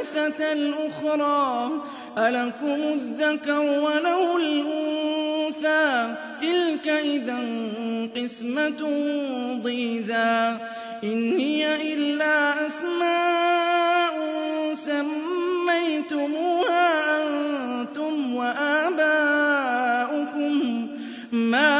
الثالثة الأخرى ألكم الذكر وله الأنثى تلك إذا قسمة ضيزى إن هي إلا أسماء سميتموها أنتم وآباؤكم ما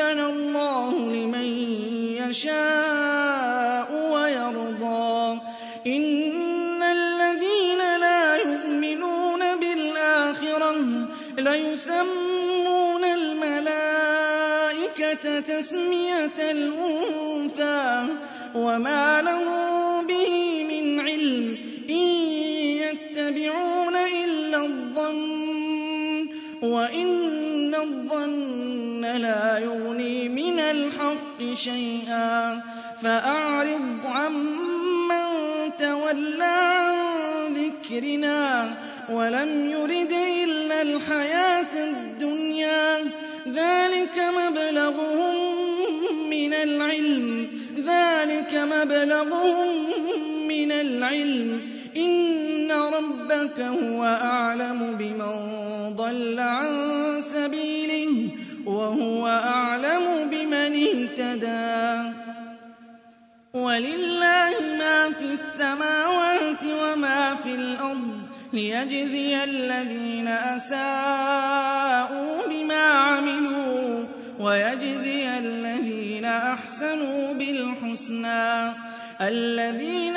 يأذن الله لمن يشاء ويرضى إن الذين لا يؤمنون بالآخرة ليسمون الملائكة تسمية الأنثى وما لهم به من علم إن يتبعون إلا الظن وإن الظن لا يغني من الحق شيئا فأعرض عمن تولى عن ذكرنا ولم يرد إلا الحياة الدنيا ذلك مبلغهم من العلم ذلك مبلغهم من العلم إن ربك هو أعلم بمن ضل عن سبيله وهو أعلم بمن اهتدى ولله ما في السماوات وما في الأرض ليجزي الذين أساءوا بما عملوا ويجزي الذين أحسنوا بالحسنى الذين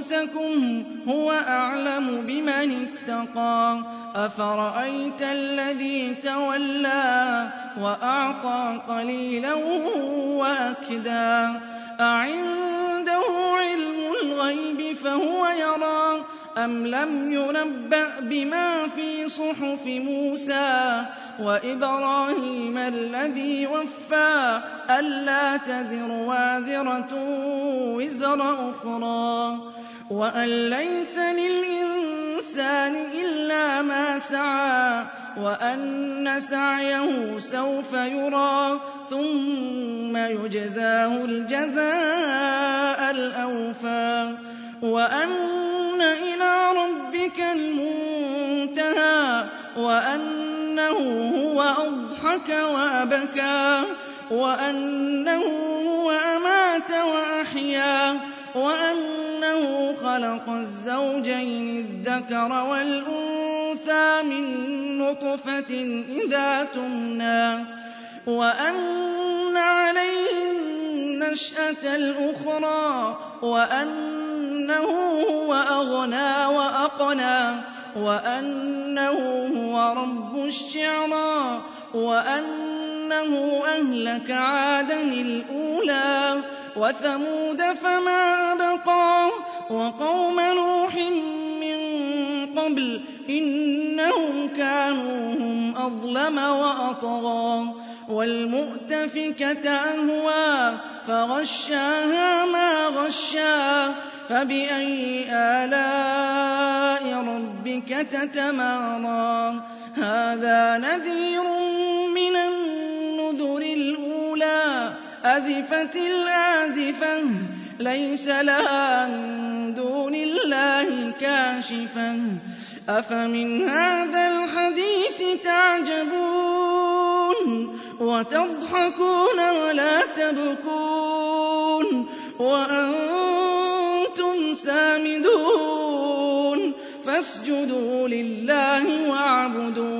أنفسكم هو أعلم بمن اتقى. أفرأيت الذي تولى وأعطى قليلا وأكدى. أعنده علم الغيب فهو يرى. أم لم ينبأ بما في صحف موسى وإبراهيم الذي وفى ألا تزر وازرة وزر أخرى؟ وأن ليس للإنسان إلا ما سعى وأن سعيه سوف يرى ثم يجزاه الجزاء الأوفى وأن إلى ربك المنتهى وأنه هو أضحك وأبكى وأنه هو أمات وأحيا خلق الزوجين الذكر والأنثى من نطفة إذا تمنى وأن عليه النشأة الأخرى وأنه هو أغنى وأقنى وأنه هو رب الشعرى وأنه أهلك عادا الأولى وثمود فما أبقى وقوم نوح من قبل إنهم كانوا هم أظلم وأطغى وَالْمُؤْتَفِكَةَ أَهْوَىٰ فَغَشَّاهَا مَا غَشَّىٰ فَبِأَيِّ آلَاءِ رَبِّكَ تَتَمَارَىٰ هَٰذَا نَذِيرٌ مِّنَ النُّذُرِ الْأُولَىٰ أَزِفَتِ الْآزِفَةُ لَيْسَ لَهَا اللَّهِ كَاشِفَةٌ أَفَمِنْ هَٰذَا الْحَدِيثِ تَعْجَبُونَ وَتَضْحَكُونَ وَلَا تَبْكُونَ وَأَنتُمْ سَامِدُونَ فَاسْجُدُوا لِلَّهِ وَاعْبُدُوا